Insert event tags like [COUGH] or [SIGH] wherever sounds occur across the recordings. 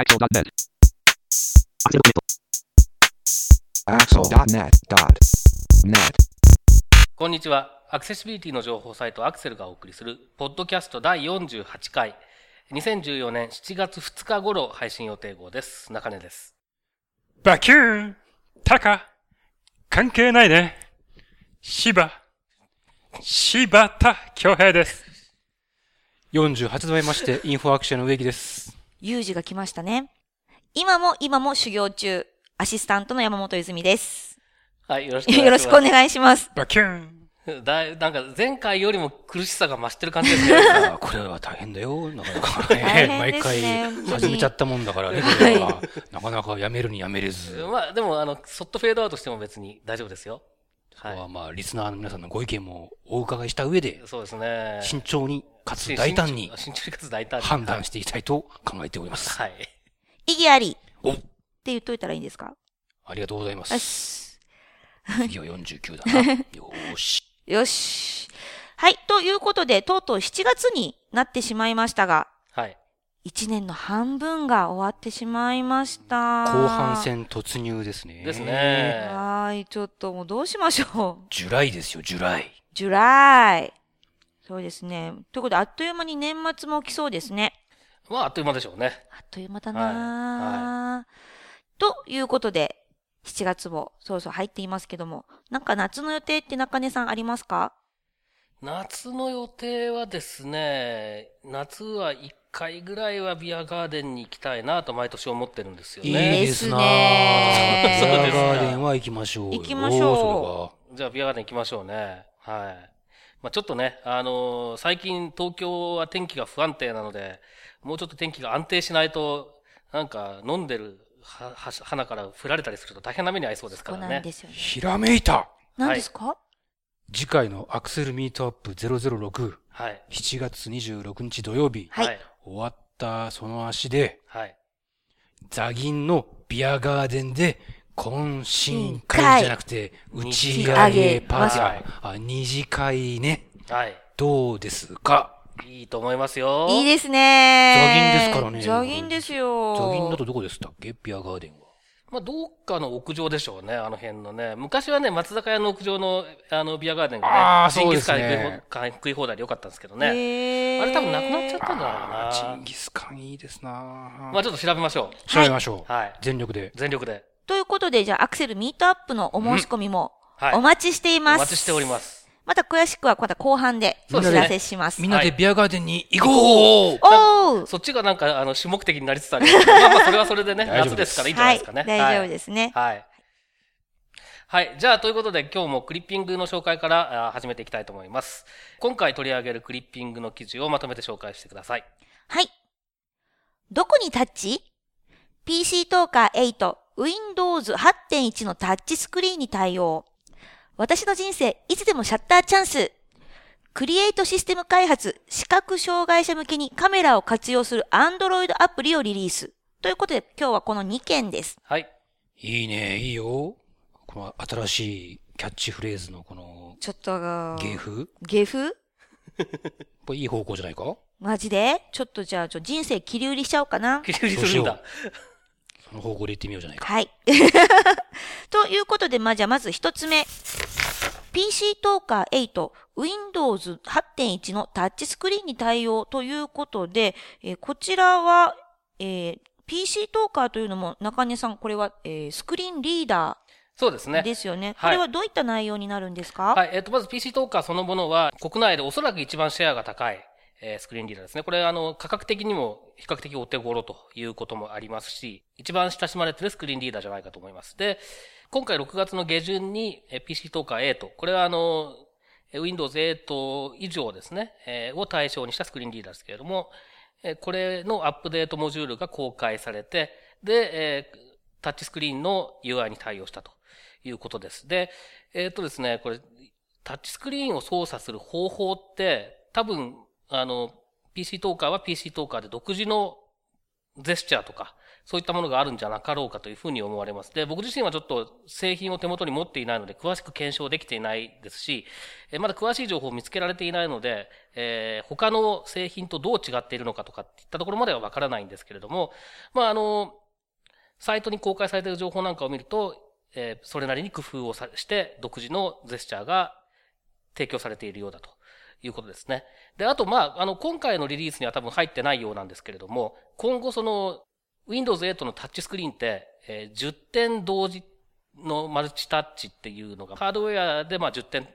Axel.net. Axel.net.net. こんにちは。アクセシビリティの情報サイトアクセルがお送りする、ポッドキャスト第48回、2014年7月2日頃配信予定号です。中根です。バキューンタカ関係ないね。芝柴田恭平です。48度目まして、インフォアクションの植木です。有事が来ましたね。今も今も修行中、アシスタントの山本泉です。はい、よろしくお願いします。[LAUGHS] よろしくお願いします。バキューンだいなんか前回よりも苦しさが増してる感じですね。あこれは大変だよ。なかなかね。大変毎ですね回始めちゃったもんだからね、これは。なかなかやめるにやめれず。まあでも、あの、そっとフェードアウトしても別に大丈夫ですよ。ここははまあ、リスナーの皆さんのご意見もお伺いした上でい。、そうですね。慎重に、かつ大胆に慎重にかつ大胆に。判断していきたいと考えております。はい。意義あり。おって言っといたらいいんですか？ありがとうございまよす。し。次は49だな。[LAUGHS] よーし。よし。はい。ということで、とうとう7月になってしまいましたが、はい。1年の半分が終わってしまいました。後半戦突入ですね。です。ね。はーい。ちょっともうどうしましょう。July ですよ、 July。 July。そうですね。ということで、あっという間に年末も来そうですね。まあ、あっという間でしょうね。あっという間だな、ということで、7月もそろそろ入っていますけども、なんか夏の予定って中根さんありますか？夏の予定はですね、夏は1回ぐらいはビアガーデンに行きたいなと毎年思ってるんですよいいね。ですなね [LAUGHS] ぁ。ビアガーデンは行きましょうよ。行きましょじゃあビアガーデン行きましょうね。はい。まあちょっとね、あのー最近東京は天気が不安定なので、もうちょっと天気が安定しないと、なんか飲んでるはは花から振られたりすると大変な目に遭いそうですかそうらね。なんですよね。ひらめいた何ですか、次回のアクセルミートアップ006、はい。7月26日土曜日、はいはい。終わったその足で、はい。ザギンのビアガーデンで、懇親会じゃなくて、打ち上げパーティはいー。あ、二次会ね。はい。どうですか？いいと思いますよ。いいですねザギンですからねザギンですよ。ザギンだとどこでしたっけ？ビアガーデンは。まあ、どっかの屋上でしょうね、あの辺のね。昔はね、松坂屋の屋上の、あの、ビアガーデンがね、あージンギスカンそうですね食い食い放題でよかったんですけどね。へーあれ多分なくなっちゃったんじゃないかな。ジンギスカンいいですなまあちょっと調べましょう。調べましょう。はい全力で。全力で。ということで、じゃあアクセルミートアップのお申し込みもはい。お待ちしていおます。待ちしております。また詳しくはまた後半でお知らせします。みんなでビアガーデンに行こうおーそっちがなんか、あの、主目的になりつつありますけど。[LAUGHS] まあまあ、それはそれでね、夏ですすからいいんじゃないですかね。はい、大丈夫ですね。はい。はい。じゃあ、ということで、今日もクリッピングの紹介からあ始めていきたいと思います。今回取り上げるクリッピングの記事をまとめて紹介してください。はい。どこにタッチ ?PC トーカー8、Windows 8.1のタッチスクリーンに対応。私の人生、いつでもシャッターチャンス。クリエイトシステム開発、視覚障害者向けにカメラを活用する Android アプリをリリース。ということで、今日はこの2件です。はい。いいね、いいよ。この新しいキャッチフレーズのこのちょっと、芸風？芸風？[LAUGHS] これいい方向じゃないか？マジで？ちょっとじゃあ、ちょ人生切り売りしちゃおうかな。切り売りするんだ。その方向で行ってみようじゃないか。はい。[LAUGHS] ということで、まあ、じゃあまず一つ目。PC トーカー8、Windows 8.1のタッチスクリーンに対応ということで、えーこちらは、えー PC トーカーというのも中根さん、これは、えースクリーンリーダーそうですね。ですよね。はいこれはどういった内容になるんですか？はい。えっ、と、まず PC トーカーそのものは、国内でおそらく一番シェアが高い、えスクリーンリーダーですね。これ、あの、価格的にも比較的お手頃ということもありますし、一番親しまれてるスクリーンリーダーじゃないかと思います。で、今回6月の下旬に、PC トーカー8、これはあの、Windows 8以上ですね、えを対象にしたスクリーンリーダーですけれども、えこれのアップデートモジュールが公開されて、で、えタッチスクリーンの UI に対応したということです。で、えっ、とですね、これ、タッチスクリーンを操作する方法って、多分、あの、PC トーカーは PC トーカーで独自のジェスチャーとか、そういったものがあるんじゃなかろうかというふうに思われます。で、僕自身はちょっと製品を手元に持っていないので、詳しく検証できていないですし、えまだ詳しい情報を見つけられていないので、えー、他の製品とどう違っているのかとかっていったところまではわからないんですけれども、まあ、あの、サイトに公開されている情報なんかを見ると、えー、それなりに工夫をして、独自のジェスチャーが提供されているようだと。いうことですね。で、あと、まあ、あの、今回のリリースには多分入ってないようなんですけれども、今後その、Windows 8のタッチスクリーンって、えー、10点同時のマルチタッチっていうのが、ハードウェアでまあ10点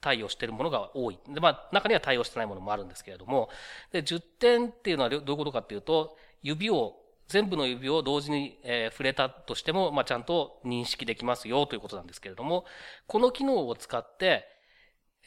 対応しているものが多い。で、まあ、中には対応してないものもあるんですけれども、で、10点っていうのはどういうことかっていうと、指を、全部の指を同時に、えー、触れたとしても、まあ、ちゃんと認識できますよということなんですけれども、この機能を使って、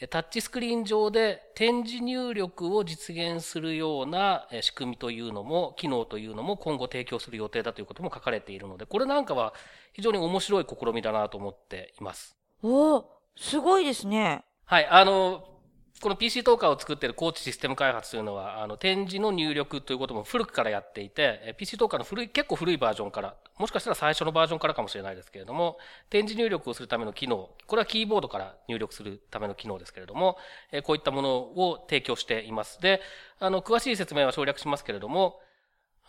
タッチスクリーン上で点字入力を実現するような仕組みというのも、機能というのも今後提供する予定だということも書かれているので、これなんかは非常に面白い試みだなと思っています。おお、すごいですね。はい、あの、この PC トーカーを作っているコーチシステム開発というのは、あの、展示の入力ということも古くからやっていて、PC トーカーの古い、結構古いバージョンから、もしかしたら最初のバージョンからかもしれないですけれども、展示入力をするための機能、これはキーボードから入力するための機能ですけれども、こういったものを提供しています。で、あの、詳しい説明は省略しますけれども、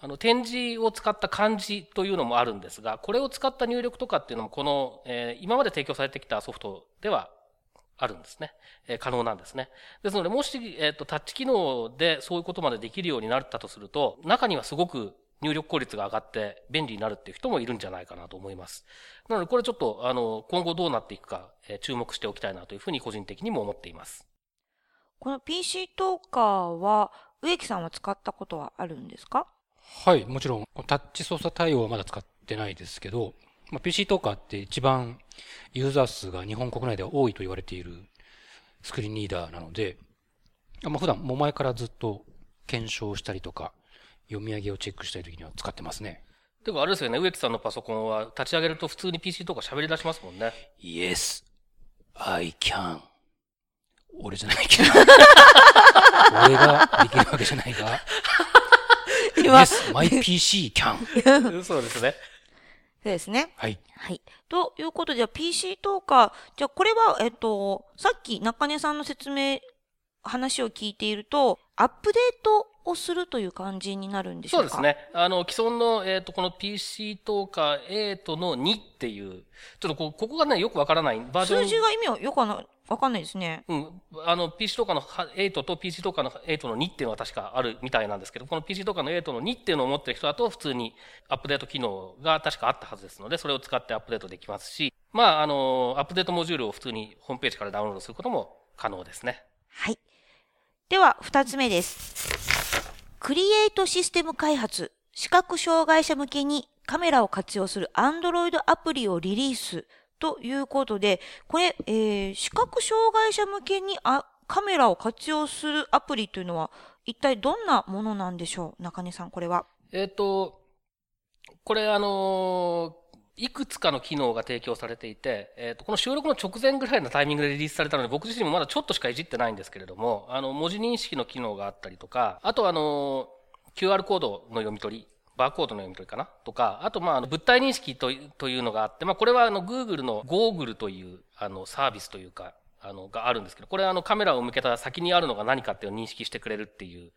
あの、展示を使った漢字というのもあるんですが、これを使った入力とかっていうのも、この、え、今まで提供されてきたソフトではあるんですね。えー、可能なんですね。ですので、もし、えっ、ー、と、タッチ機能でそういうことまでできるようになったとすると、中にはすごく入力効率が上がって便利になるっていう人もいるんじゃないかなと思います。なので、これちょっと、あの、今後どうなっていくか、えー、注目しておきたいなというふうに個人的にも思っています。この PC トーカーは、植木さんは使ったことはあるんですか？はい、もちろん、タッチ操作対応はまだ使ってないですけど、まあ、PC トーカーって一番ユーザー数が日本国内では多いと言われているスクリーンリーダーなので、まあ、普段、も前からずっと検証したりとか、読み上げをチェックしたい時には使ってますね。でもあれですよね、植木さんのパソコンは立ち上げると普通に PC とか喋り出しますもんね。Yes, I can. 俺じゃないけど。[LAUGHS] 俺ができるわけじゃないが。[LAUGHS] Yes, my PC can. そうですね。そうですね。はい。はい。ということで、PC トーカー、じゃあこれは、えっと、さっき中根さんの説明、話を聞いていると、アップデートをするという感じになるんでしょうか？そうですね。あの、既存の、えっ、ー、と、この PC トーカー8の2っていう、ちょっとこここがね、よくわからないバージョン。数字が意味はよくわわかんないですね。うん。あの、PC トーカーの8と PC トーカーの8の2っていうのは確かあるみたいなんですけど、この PC トーカーの8の2っていうのを持ってる人だと普通にアップデート機能が確かあったはずですので、それを使ってアップデートできますし、まあ、あの、アップデートモジュールを普通にホームページからダウンロードすることも可能ですね。はい。では、二つ目です。クリエイトシステム開発、視覚障害者向けにカメラを活用する Android アプリをリリースということで、これ、えー、視覚障害者向けにあカメラを活用するアプリというのは、一体どんなものなんでしょう？中根さん、これは。えっ、ー、と、これあのーいくつかの機能が提供されていて、えっ、ー、と、この収録の直前ぐらいのタイミングでリリースされたので、僕自身もまだちょっとしかいじってないんですけれども、あの、文字認識の機能があったりとか、あとあの、QR コードの読み取り、バーコードの読み取りかな？とか、あと、まあ、物体認識というのがあって、まあ、これはあの、Google の Google という、あの、サービスというか、あの、があるんですけど、これはあの、カメラを向けた先にあるのが何かっていうのを認識してくれるっていう、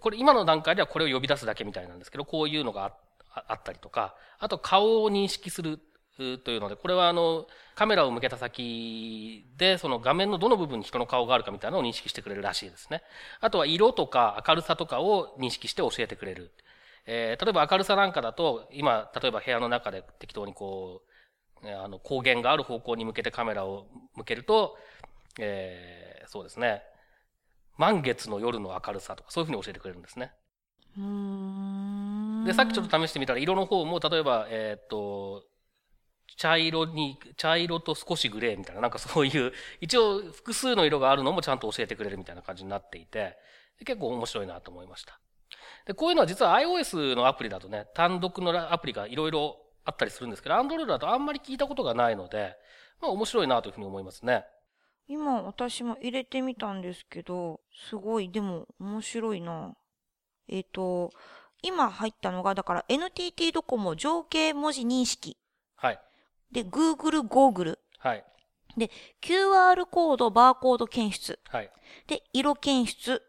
これ今の段階ではこれを呼び出すだけみたいなんですけど、こういうのがあったりとか、あと顔を認識するというので、これはあの、カメラを向けた先で、その画面のどの部分に人の顔があるかみたいなのを認識してくれるらしいですね。あとは色とか明るさとかを認識して教えてくれる。えー、例えば明るさなんかだと、今、例えば部屋の中で適当にこう、あの、光源がある方向に向けてカメラを向けると、えー、そうですね。満月の夜の明るさとか、そういうふうに教えてくれるんですね。で、さっきちょっと試してみたら、色の方も、例えば、えー、っと、茶色に、茶色と少しグレーみたいな、なんかそういう、一応複数の色があるのもちゃんと教えてくれるみたいな感じになっていて、結構面白いなと思いました。で、こういうのは実は iOS のアプリだとね、単独のアプリがいろいろあったりするんですけど、Android だとあんまり聞いたことがないので、まあ面白いなというふうに思いますね。今私も入れてみたんですけど、すごい、でも面白いな。えっ、ー、と、今入ったのが、だから NTT ドコモ情景文字認識。はい。で、Google ゴーグル。はい。QR コード、バーコード検出。はい。で、色検出、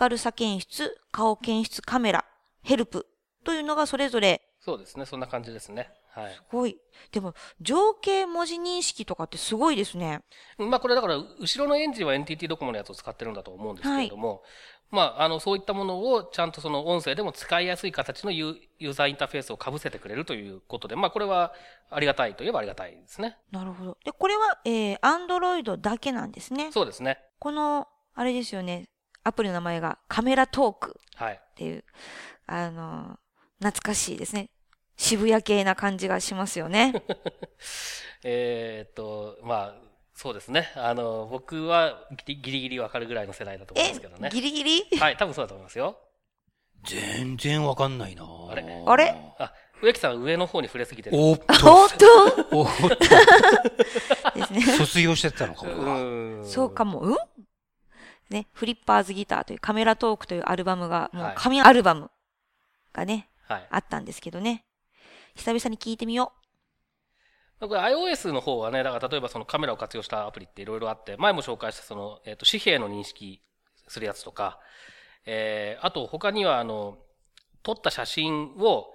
明るさ検出、顔検出、カメラ、ヘルプというのがそれぞれ、そうですね。そんな感じですね。はい。すごい。でも、情景文字認識とかってすごいですね。まあこれだから、後ろのエンジンは NTT ドコモのやつを使ってるんだと思うんですけれども、まあ、あの、そういったものをちゃんとその音声でも使いやすい形のユーユーザーインターフェースを被せてくれるということで、まあこれはありがたいといえばありがたいですね。なるほど。で、これは、えー、Android だけなんですね。そうですね。この、あれですよね。アプリの名前がカメラトークはい。っていう、あの、懐かしいですね。渋谷系な感じがしますよね。[LAUGHS] えーっと、まあ、そうですね。あの、僕はギリギリギリわかるぐらいの世代だと思うんえですけどね。ギリギリ？はい、多分そうだと思いますよ。全然わかんないなあれ？あれ？あ、植木さんは上の方に触れすぎてる。おっ本と、当？おっですね。と、卒業してたのかう俺は。ーんそうかも、うん？ね、フリッパーズギターというカメラトークというアルバムが、もうはい神アルバムがね、はい。あったんですけどね。久々に聞いてみよこれ iOS の方はね、だから例えばそのカメラを活用したアプリっていろいろあって、前も紹介したその、えっ、と、紙幣の認識するやつとか、えー、あと他にはあの、撮った写真を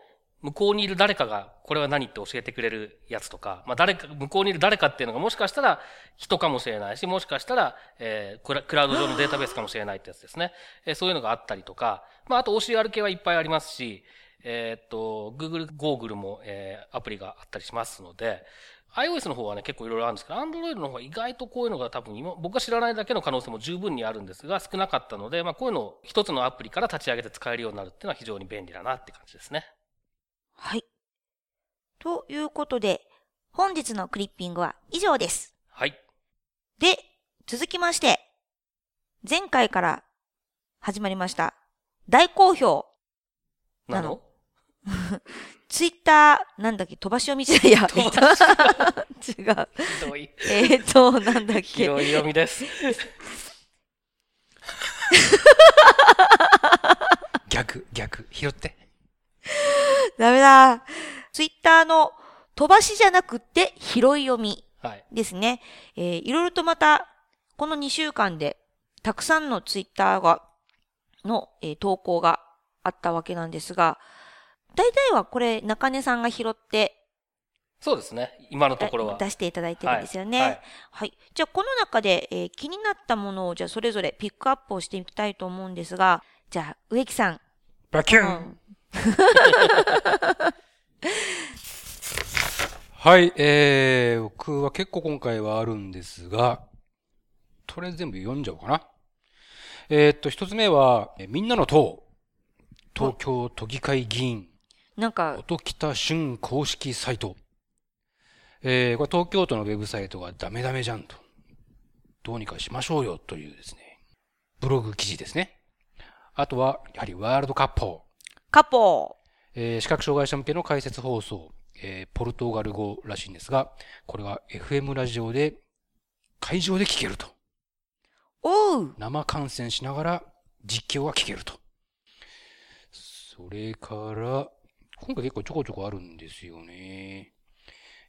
向こうにいる誰かがこれは何って教えてくれるやつとか、まあ誰か、向こうにいる誰かっていうのがもしかしたら人かもしれないし、もしかしたら、えークラ、ウド上のデータベースかもしれないってやつですね。えーそういうのがあったりとか、まああと OCR 系はいっぱいありますし、えーっと、Google ゴーグルも、えーアプリがあったりしますので、iOS の方はね、結構いろいろあるんですけど、Android の方は意外とこういうのが多分今、僕が知らないだけの可能性も十分にあるんですが、少なかったので、まあこういうのを一つのアプリから立ち上げて使えるようになるっていうのは非常に便利だなって感じですね。う。はい。ということで、本日のクリッピングは以上です。はい。で、続きまして、前回から始まりました、大好評、なの？[LAUGHS] ツイッター、なんだっけ、飛ばし読みじゃないや。[LAUGHS] 飛ばし [LAUGHS] 違う。ひどい。えっと、なんだっけ。広い読みです。逆、逆、拾って。[LAUGHS] ダメだ。ツイッターの飛ばしじゃなくって拾い読みはい。ですね。えーいろいろとまた、この2週間で、たくさんのツイッターが、の、えー投稿があったわけなんですが、大体はこれ中根さんが拾って、そうですね。今のところは。出していただいてるんですよね。ははいい。じゃあ、この中で、えー気になったものを、じゃあ、それぞれピックアップをしていきたいと思うんですが、じゃあ、植木さん。バキュンうん [LAUGHS] はい、えー、僕は結構今回はあるんですが、とりあえず全部読んじゃおうかな。えーっと、一つ目は、えみんなの党、東京都議会議員、なんか、音北俊公式サイト。えー、これ東京都のウェブサイトがダメダメじゃんと。どうにかしましょうよというですね、ブログ記事ですね。あとは、やはりワールドカップ。カポえー視覚障害者向けの解説放送、えーポルトガル語らしいんですが、これは FM ラジオで会場で聞けると。おう生観戦しながら実況が聞けると。それから、今回結構ちょこちょこあるんですよね。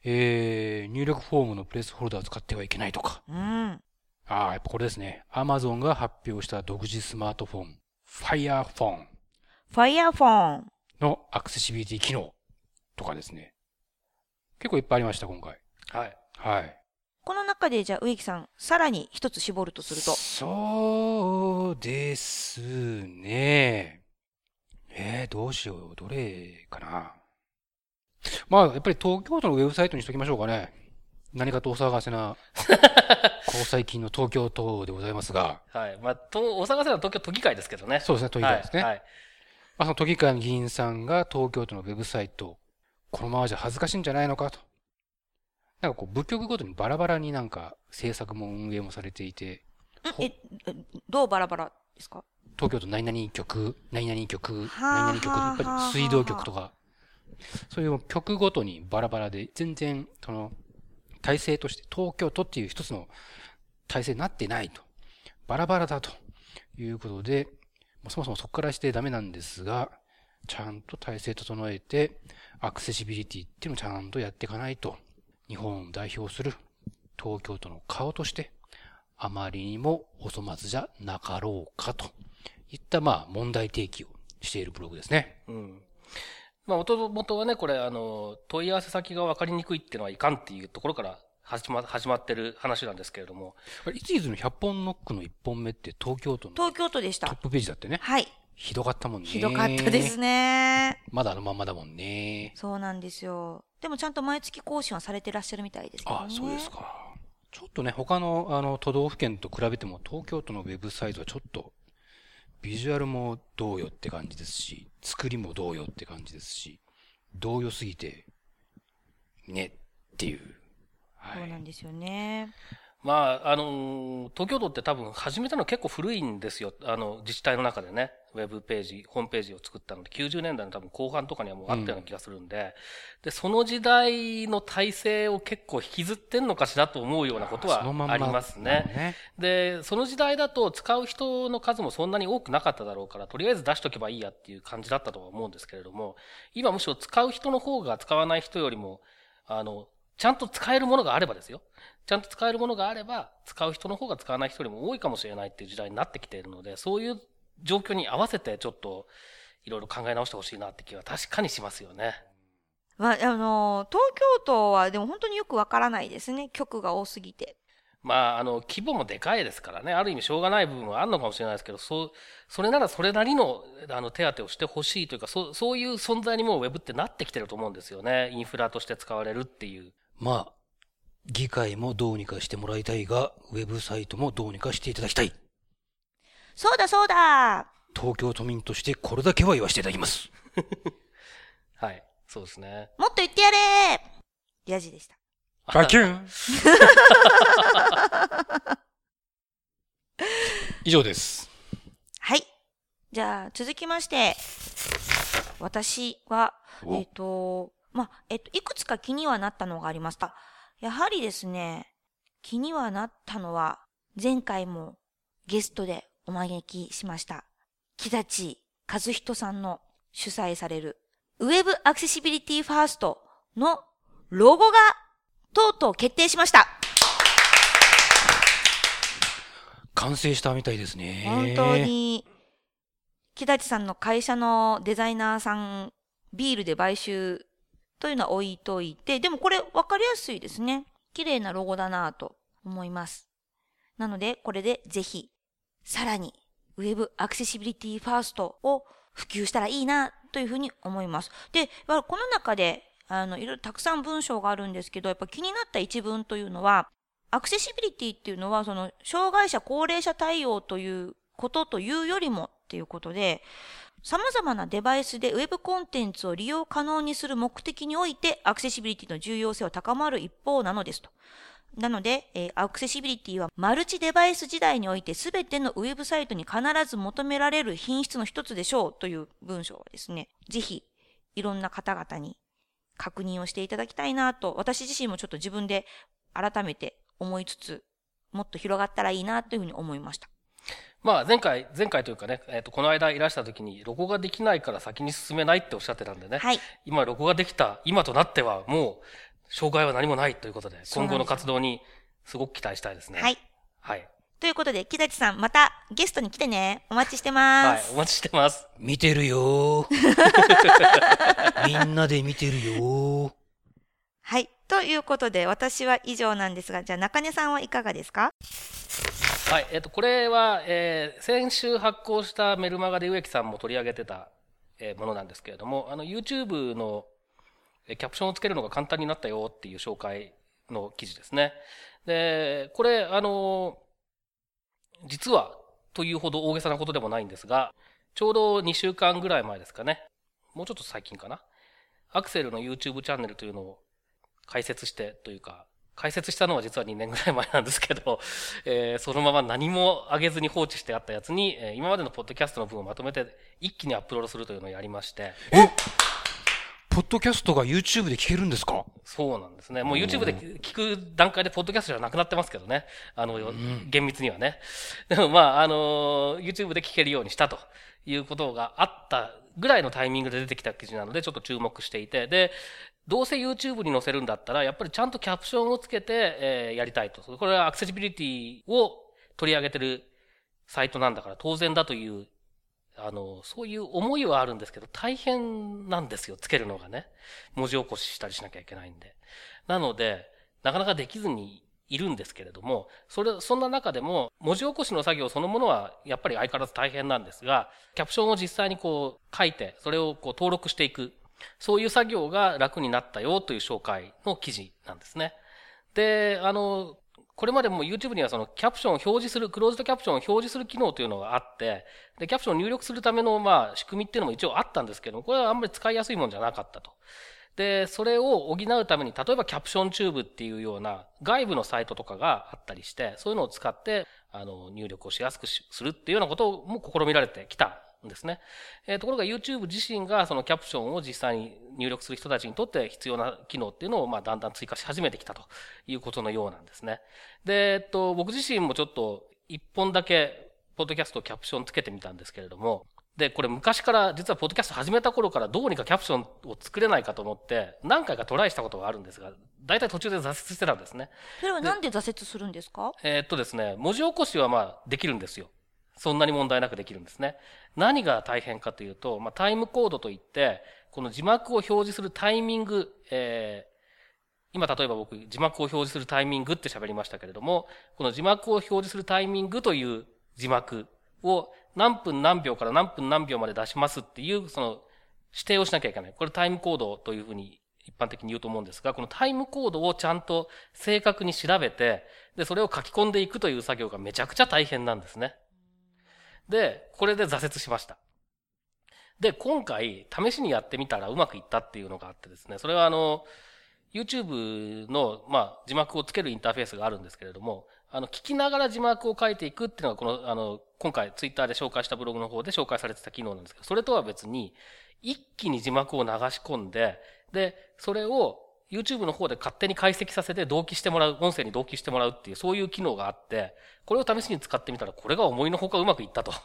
えー、入力フォームのプレスホルダーを使ってはいけないとか。うん。ああ、やっぱこれですね。Amazon が発表した独自スマートフォン、Fire Phone ファイヤーフォン。のアクセシビリティ機能とかですね。結構いっぱいありました、今回。はい。はい。この中で、じゃあ、植木さん、さらに一つ絞るとすると。そうですね。えー、どうしよう。どれかな。まあ、やっぱり東京都のウェブサイトにしときましょうかね。何かとお騒がせな、こう最近の東京都でございますが、はい。まあ、と、大阪市は東京都議会ですけどね。そうですね、都議会ですね。はい。はいまあ、その都議会の議員さんが東京都のウェブサイト、このままじゃ恥ずかしいんじゃないのかと。なんかこう、部局ごとにバラバラになんか制作も運営もされていて、んえ、えどうバラバラですか？東京都何々局、何々局、はあ何々局、はあやっぱり水道局とか、そういう局ごとにバラバラで、全然、その、体制として東京都っていう一つの体制になってないと。バラバラだということで、まあそもそもそこからしてダメなんですが、ちゃんと体制整えて、アクセシビリティっていうのをちゃんとやっていかないと、日本を代表する東京都の顔として、あまりにもお粗末じゃなかろうかといった、まあ、問題提起をしているブログですね。うん。まあ、もともとはね、これ、あの、問い合わせ先が分かりにくいっていうのはいかんっていうところから始ま、始まってる話なんですけれども、いついつの100本ノックの1本目って東京都のト東京都でした。ップページだってね。はい。ひどかったもんね。ひどかったですね。まだあのまんまだもんね。そうなんですよ。でもちゃんと毎月更新はされてらっしゃるみたいですけどね。あ、そうですか。ちょっとね、他のあの都道府県と比べても東京都のウェブサイトはちょっとビジュアルもどうよって感じですし、作りもどうよって感じですし、どうよすぎて、ねっていう。はい。そうなんですよね。まあ、あの、東京都って多分始めたの結構古いんですよ。あの、自治体の中でね、ウェブページ、ホームページを作ったので、90年代の多分後半とかにはもうあったような気がするんで、で、その時代の体制を結構引きずってんのかしらと思うようなことはありますなのね。で、その時代だと使う人の数もそんなに多くなかっただろうから、とりあえず出しとけばいいやっていう感じだったとは思うんですけれども、今むしろ使う人の方が使わない人よりも、あの、ちゃんと使えるものがあればですよ。ちゃんと使えるものがあれば、使う人の方が使わない人よりも多いかもしれないっていう時代になってきているので、そういう状況に合わせてちょっと、いろいろ考え直してほしいなって気は確かにしますよね。まあ、あの、東京都はでも本当によくわからないですね。局が多すぎて。まあ、あの、規模もでかいですからね、ある意味しょうがない部分はあるのかもしれないですけど、そう、それならそれなりの、あの、手当をしてほしいというか、そう、そういう存在にもうウェブってなってきてると思うんですよね。インフラとして使われるっていう。まあ、議会もどうにかしてもらいたいが、ウェブサイトもどうにかしていただきたい。そうだそうだ東京都民としてこれだけは言わせていただきます。[LAUGHS] はい。そうですね。もっと言ってやれヤジでした。バキュン以上です。はい。じゃあ、続きまして、私は、おえっ、と、まあ、えっ、と、いくつか気にはなったのがありました。やはりですね、気にはなったのは、前回もゲストでお招きしました、木立和人さんの主催される、ウェブアクセシビリティファーストのロゴが、とうとう決定しました。完成したみたいですね。本当。に、木立さんの会社のデザイナーさん、ビールで買収というのは置いといて、でもこれ分かりやすいですね。綺麗なロゴだなぁと思います。なので、これでぜひ、さらに、ウェブアクセシビリティファーストを普及したらいいなというふうに思います。で、この中で、あの、いろいろたくさん文章があるんですけど、やっぱ気になった一文というのは、アクセシビリティっていうのは、その、障害者、高齢者対応ということというよりもっていうことで、様々なデバイスでウェブコンテンツを利用可能にする目的において、アクセシビリティの重要性は高まる一方なのですと。なので、えーアクセシビリティはマルチデバイス時代において全てのウェブサイトに必ず求められる品質の一つでしょうという文章をですね、ぜひいろんな方々に確認をしていただきたいなと、私自身もちょっと自分で改めて思いつつ、もっと広がったらいいなというふうに思いました。まあ前回、前回というかね、えっ、と、この間いらした時に、ロゴができないから先に進めないっておっしゃってたんでね。はい。今、ロゴができた、今となってはもう、障害は何もないということで、今後の活動にすごく期待したいですね。はい。はい。ということで、木立さん、またゲストに来てね。お待ちしてます。、はいお待ちしてます。見てるよー [LAUGHS] みんなで見てるよーはい。ということで、私は以上なんですが、じゃあ中根さんはいかがですか？はい。えっ、と、これは、えー先週発行したメルマガで植木さんも取り上げてた、えーものなんですけれども、あの、YouTube の、えーキャプションをつけるのが簡単になったよっていう紹介の記事ですね。で、これ、あの、実は、というほど大げさなことでもないんですが、ちょうど2週間ぐらい前ですかね。もうちょっと最近かな。アクセルの YouTube チャンネルというのを開設してというか、開設したのは実は2年ぐらい前なんですけど、[LAUGHS] えーそのまま何も上げずに放置してあったやつに、えー今までのポッドキャストの分をまとめて一気にアップロードするというのをやりまして、え？ポッドキャストが YouTube で聞けるんですか？そうなんですね。もう YouTube で聞く段階でポッドキャストじゃなくなってますけどね。あの、厳密にはね。[LAUGHS] でもまあ、あの、YouTube で聞けるようにしたということがあったぐらいのタイミングで出てきた記事なので、ちょっと注目していて、で、どうせ YouTube に載せるんだったら、やっぱりちゃんとキャプションをつけて、えー、やりたいと。これはアクセシビリティを取り上げてるサイトなんだから当然だという、あの、そういう思いはあるんですけど、大変なんですよ、つけるのがね。文字起こししたりしなきゃいけないんで。なので、なかなかできずにいるんですけれども、それ、そんな中でも、文字起こしの作業そのものは、やっぱり相変わらず大変なんですが、キャプションを実際にこう書いて、それをこう登録していく。そういう作業が楽になったよという紹介の記事なんですね。で、あの、これまでも YouTube にはそのキャプションを表示する、クローズドキャプションを表示する機能というのがあって、で、キャプションを入力するための、まあ、仕組みっていうのも一応あったんですけども、これはあんまり使いやすいもんじゃなかったと。で、それを補うために、例えば CaptionTube っていうような外部のサイトとかがあったりして、そういうのを使って、あの、入力をしやすくするっていうようなことも試みられてきたんですね。えー、ところが YouTube 自身がそのキャプションを実際に入力する人たちにとって必要な機能っていうのを、まあ、だんだん追加し始めてきたということのようなんですね。で、えっと、僕自身もちょっと一本だけ、ポッドキャストキャプションつけてみたんですけれども、で、これ昔から、実はポッドキャスト始めた頃からどうにかキャプションを作れないかと思って、何回かトライしたことがあるんですが、大体途中で挫折してたんですね。それはなんで挫折するんですか？えー、っとですね、文字起こしはまあできるんですよ。そんなに問題なくできるんですね。何が大変かというと、まあタイムコードといって、この字幕を表示するタイミング、えー、今例えば僕字幕を表示するタイミングって喋りましたけれども、この字幕を表示するタイミングという字幕を何分何秒から何分何秒まで出しますっていう、その指定をしなきゃいけない。これタイムコードというふうに一般的に言うと思うんですが、このタイムコードをちゃんと正確に調べて、で、それを書き込んでいくという作業がめちゃくちゃ大変なんですね。で、これで挫折しました。で、今回、試しにやってみたらうまくいったっていうのがあってですね、それはあの、YouTube の、まあ、字幕をつけるインターフェースがあるんですけれども、あの、聞きながら字幕を書いていくっていうのが、この、あの、今回ツイッターで紹介したブログの方で紹介されてた機能なんですけど、それとは別に、一気に字幕を流し込んで、で、それを YouTube の方で勝手に解析させて同期してもらう、音声に同期してもらうっていう、そういう機能があって、これを試しに使ってみたら、これが思いのほかうまくいったと。[LAUGHS]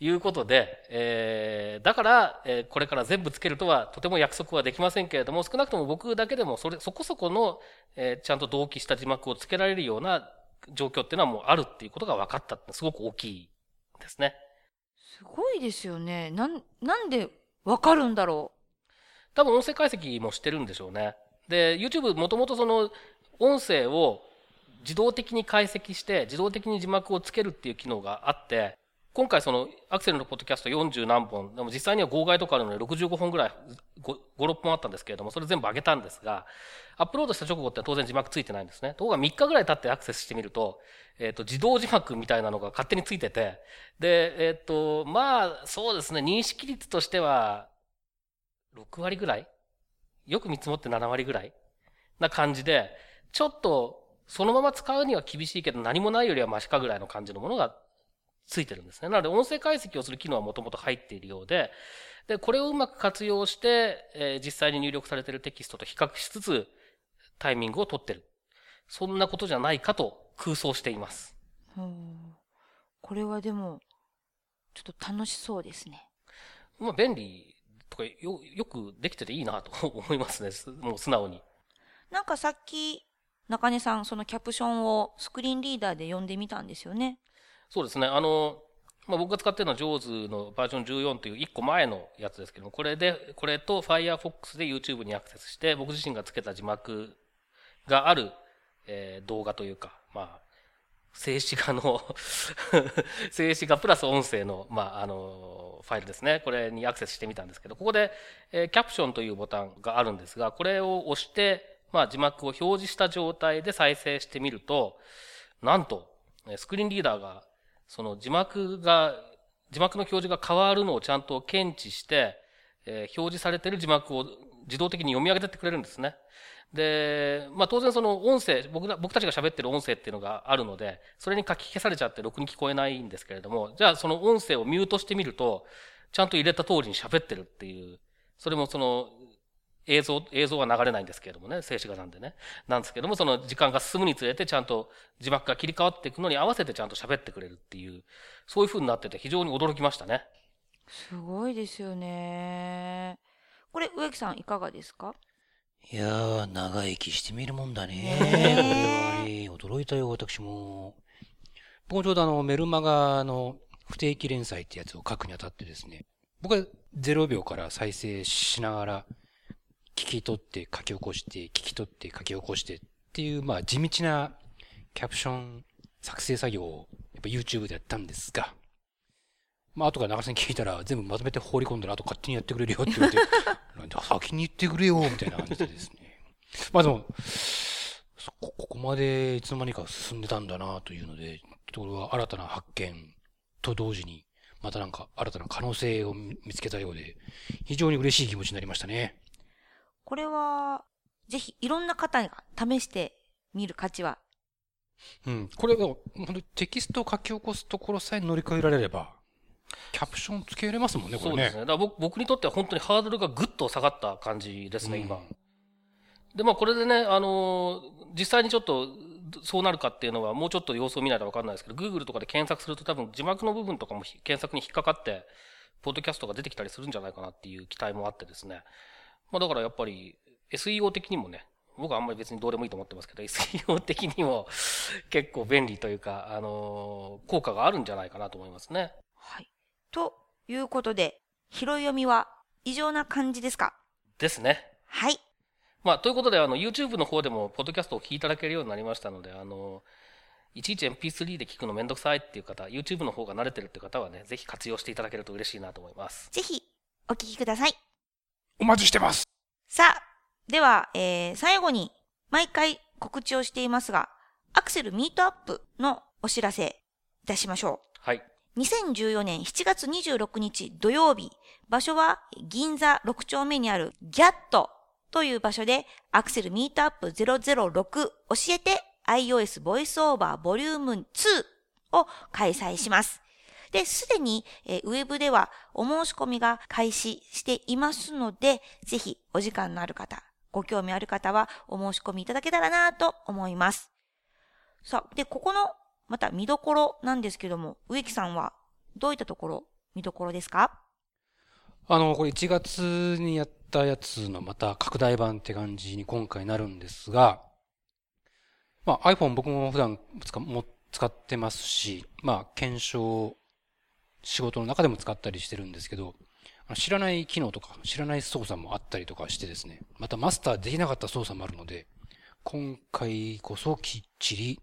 いうことで、えー、だから、えー、これから全部つけるとはとても約束はできませんけれども、少なくとも僕だけでもそれ、そこそこの、えー、ちゃんと同期した字幕をつけられるような状況っていうのはもうあるっていうことが分かったってすごく大きいですね。すごいですよね。なん、なんで分かるんだろう。多分音声解析もしてるんでしょうね。で、YouTube もともとその音声を自動的に解析して自動的に字幕をつけるっていう機能があって、今回そのアクセルのポッドキャスト40何本、でも実際には号外とかあるので65本ぐらい、5、6本あったんですけれども、それ全部上げたんですが、アップロードした直後って当然字幕ついてないんですね。ところが3日ぐらい経ってアクセスしてみると、えっ、と、自動字幕みたいなのが勝手についてて、で、えっ、と、まあ、そうですね、認識率としては、6割ぐらい？よく見積もって7割ぐらいな感じで、ちょっと、そのまま使うには厳しいけど何もないよりはマシかぐらいの感じのものがついてるんですね。なので音声解析をする機能はもともと入っているようで、で、これをうまく活用して、えー、実際に入力されているテキストと比較しつつ、タイミングを取ってる。そんなことじゃないかと空想しています。うん。これはでも、ちょっと楽しそうですね。まあ、便利とかよ、よくできてていいなと [LAUGHS] 思いますね。もう素直に。なんかさっき、中根さん、そのキャプションをスクリーンリーダーで読んでみたんですよね。そうですね。あの、まあ、僕が使ってるのは JAWS のバージョン14という1個前のやつですけども、これで、これと Firefox で YouTube にアクセスして、僕自身がつけた字幕がある、えー、動画というか、まあ、静止画の [LAUGHS] 静止画プラス音声の、まあ、あの、ファイルですね。これにアクセスしてみたんですけど、ここで、え、キャプションというボタンがあるんですが、これを押して、まあ、字幕を表示した状態で再生してみると、なんと、スクリーンリーダーがその字幕が、字幕の表示が変わるのをちゃんと検知して、え、表示されている字幕を自動的に読み上げてってくれるんですね。で、まあ当然その音声、僕僕たちが喋ってる音声っていうのがあるので、それに書き消されちゃってろくに聞こえないんですけれども、じゃあその音声をミュートしてみると、ちゃんと入れた通りに喋ってるっていう、それもその映像、映像は流れないんですけれどもね、静止画なんでね。なんですけども、その時間が進むにつれてちゃんと字幕が切り替わっていくのに合わせてちゃんと喋ってくれるっていう、そういう風になってて非常に驚きましたね。すごいですよね。これ、植木さんいかがですか？いやー、長生きしてみるもんだね。ねこれはね、驚いたよ、私も。僕もちょうどあの、メルマガの不定期連載ってやつを書くにあたってですね、僕は0秒から再生しながら、聞き取って書き起こして、聞き取って書き起こしてっていう、まあ地道なキャプション作成作業をやっぱ YouTube でやったんですが、まあ後から長さんに聞いたら全部まとめて放り込んだらあと勝手にやってくれるよって言われて、[LAUGHS] 先に言ってくれよみたいな感じでですね。[LAUGHS] まあでも、そこここまでいつの間にか進んでたんだなというので、とこれは新たな発見と同時に、またなんか新たな可能性を見つけたようで、非常に嬉しい気持ちになりましたね。これは、ぜひいろんな方が試してみる価値は。うん。これが、本当にテキストを書き起こすところさえ乗り越えられれば、キャプションつけられますもんね、これね。そうですね。だから僕僕にとっては本当にハードルがぐっと下がった感じですね、うん今。で、まあこれでね、あのー実際にちょっとそうなるかっていうのはもうちょっと様子を見ないとわかんないですけど、Google とかで検索すると多分字幕の部分とかもひ検索に引っかかって、ポッドキャストが出てきたりするんじゃないかなっていう期待もあってですね。まあだからやっぱり SEO 的にもね、僕はあんまり別にどうでもいいと思ってますけど、[LAUGHS] SEO 的にも結構便利というか、あのー効果があるんじゃないかなと思いますね。はい。ということで、拾い読みは異常な感じですか？ですね。はい。まあ、ということで、あの、YouTube の方でも、ポッドキャストを聞いていただけるようになりましたので、あの、いちいち MP3 で聞くのめんどくさいっていう方、YouTube の方が慣れてるっていう方はね、ぜひ活用していただけると嬉しいなと思います。ぜひ、お聞きください。お待ちしてますさあ、では、えー、最後に、毎回告知をしていますが、 AccSell Meetup のお知らせいたしましょはい。2014年7月26日土曜日、場所は銀座6丁目にあるギャットという場所で、アクセルミートアップ006教えて iOS ボイスオーバーボリューム2を開催します。で、すでに、えウェブではお申し込みが開始していますので、ぜひお時間のある方、ご興味ある方はお申し込みいただけたらなと思います。さあ、で、ここの、また見どころなんですけども、植木さんはどういったところ見どころですか？あの、これ1月にやったやつのまた拡大版って感じに今回なるんですが、まあ iPhone 僕も普段使も使ってますし、まあ検証、仕事の中でも使ったりしてるんですけど、知らない機能とか知らない操作もあったりとかしてですね、またマスターできなかった操作もあるので、今回こそきっちり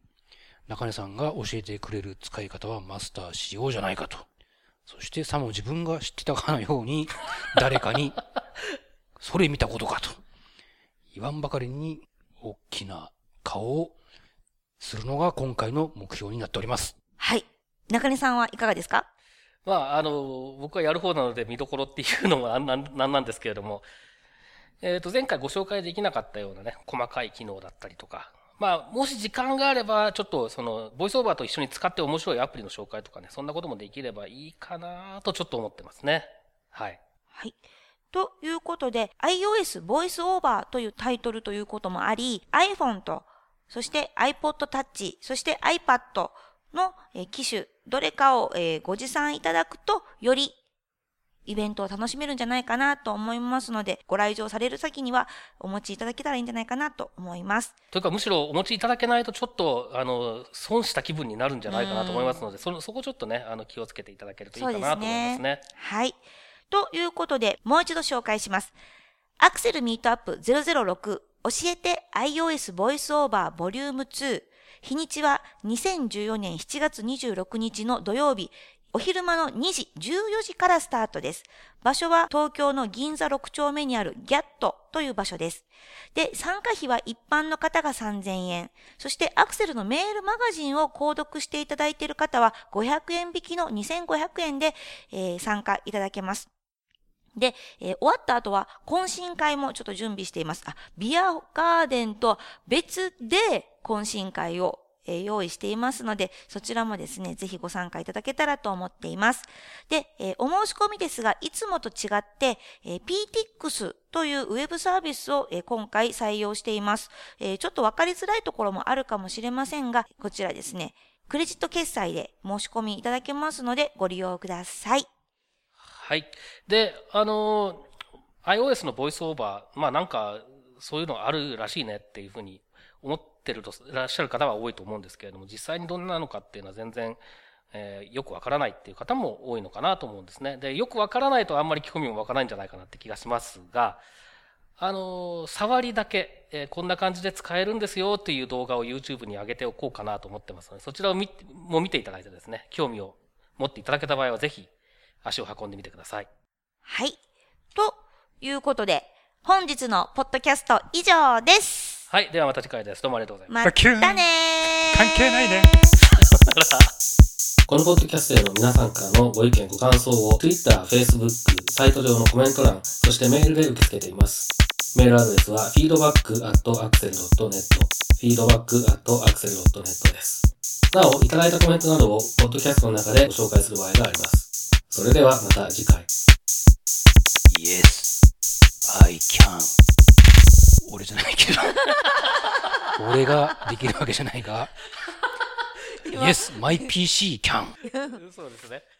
中根さんが教えてくれる使い方はマスターしようじゃないかと。そしてさも自分が知ってたかのように、[LAUGHS] 誰かに、それ見たことかと。言わんばかりに、大きな顔をするのが今回の目標になっております。はい。中根さんはいかがですか？まあ、あの、僕はやる方なので見どころっていうのもなんなんなんなんですけれども、えっ、と、前回ご紹介できなかったようなね、細かい機能だったりとか、まあ、もし時間があれば、ちょっとその、ボイスオーバーと一緒に使って面白いアプリの紹介とかね、そんなこともできればいいかなとちょっと思ってますね。はい。はい。ということで、iOS Voice Over というタイトルということもあり、iPhone と、そして iPod Touch、そして iPad の機種、どれかをご持参いただくと、よりイベントを楽しめるんじゃないかなと思いますので、ご来場される先にはお持ちいただけたらいいんじゃないかなと思います。というか、むしろお持ちいただけないと、ちょっと、あの、損した気分になるんじゃないかなと思いますので、その、そこちょっとね、あの、気をつけていただけるといいかなと思いますね。はい。ということで、もう一度紹介します。アクセルミートアップ006教えて iOS ボイスオーバーボリューム2日にちは2014年7月26日の土曜日お昼間の2時、14時からスタートです。場所は東京の銀座6丁目にあるギャットという場所です。で、参加費は一般の方が3000円。そしてアクセルのメールマガジンを購読していただいている方は500円引きの2500円で、えー参加いただけます。で、えー終わった後は懇親会もちょっと準備しています。あ、ビアガーデンと別で懇親会を、えー用意していますので、そちらもですね、ぜひご参加いただけたらと思っています。で、えーお申し込みですが、いつもと違って、えー PTX というウェブサービスを、えー今回採用しています。えーちょっとわかりづらいところもあるかもしれませんが、こちらですね、クレジット決済で申し込みいただけますので、ご利用ください。はい。で、あのー iOS のボイスオーバー、まあなんか、そういうのあるらしいねっていうふうに思っててると、いらっしゃる方は多いと思うんですけれども、実際にどんなのかっていうのは全然、えーよくわからないっていう方も多いのかなと思うんですね。で、よくわからないとあんまり興味もわからないんじゃないかなって気がしますが、あのー触りだけ、えーこんな感じで使えるんですよっていう動画を YouTube に上げておこうかなと思ってますので、そちらを見ても見ていただいてですね、興味を持っていただけた場合はぜひ足を運んでみてください。はい。ということで、本日のポッドキャスト以上です。はい。ではまた次回です。どうもありがとうございます。まキュンたねー関係ないね。[LAUGHS] このポッドキャストへの皆さんからのご意見、ご感想を Twitter、Facebook、サイト上のコメント欄、そしてメールで受け付けています。メールアドレスは feedback.axel.net feedback.axel.net です。なお、いただいたコメントなどをポッドキャストの中でご紹介する場合があります。それではまた次回。Yes, I can. 俺じゃないけど。俺ができるわけじゃないが。[LAUGHS] Yes, my PC can. そうですね。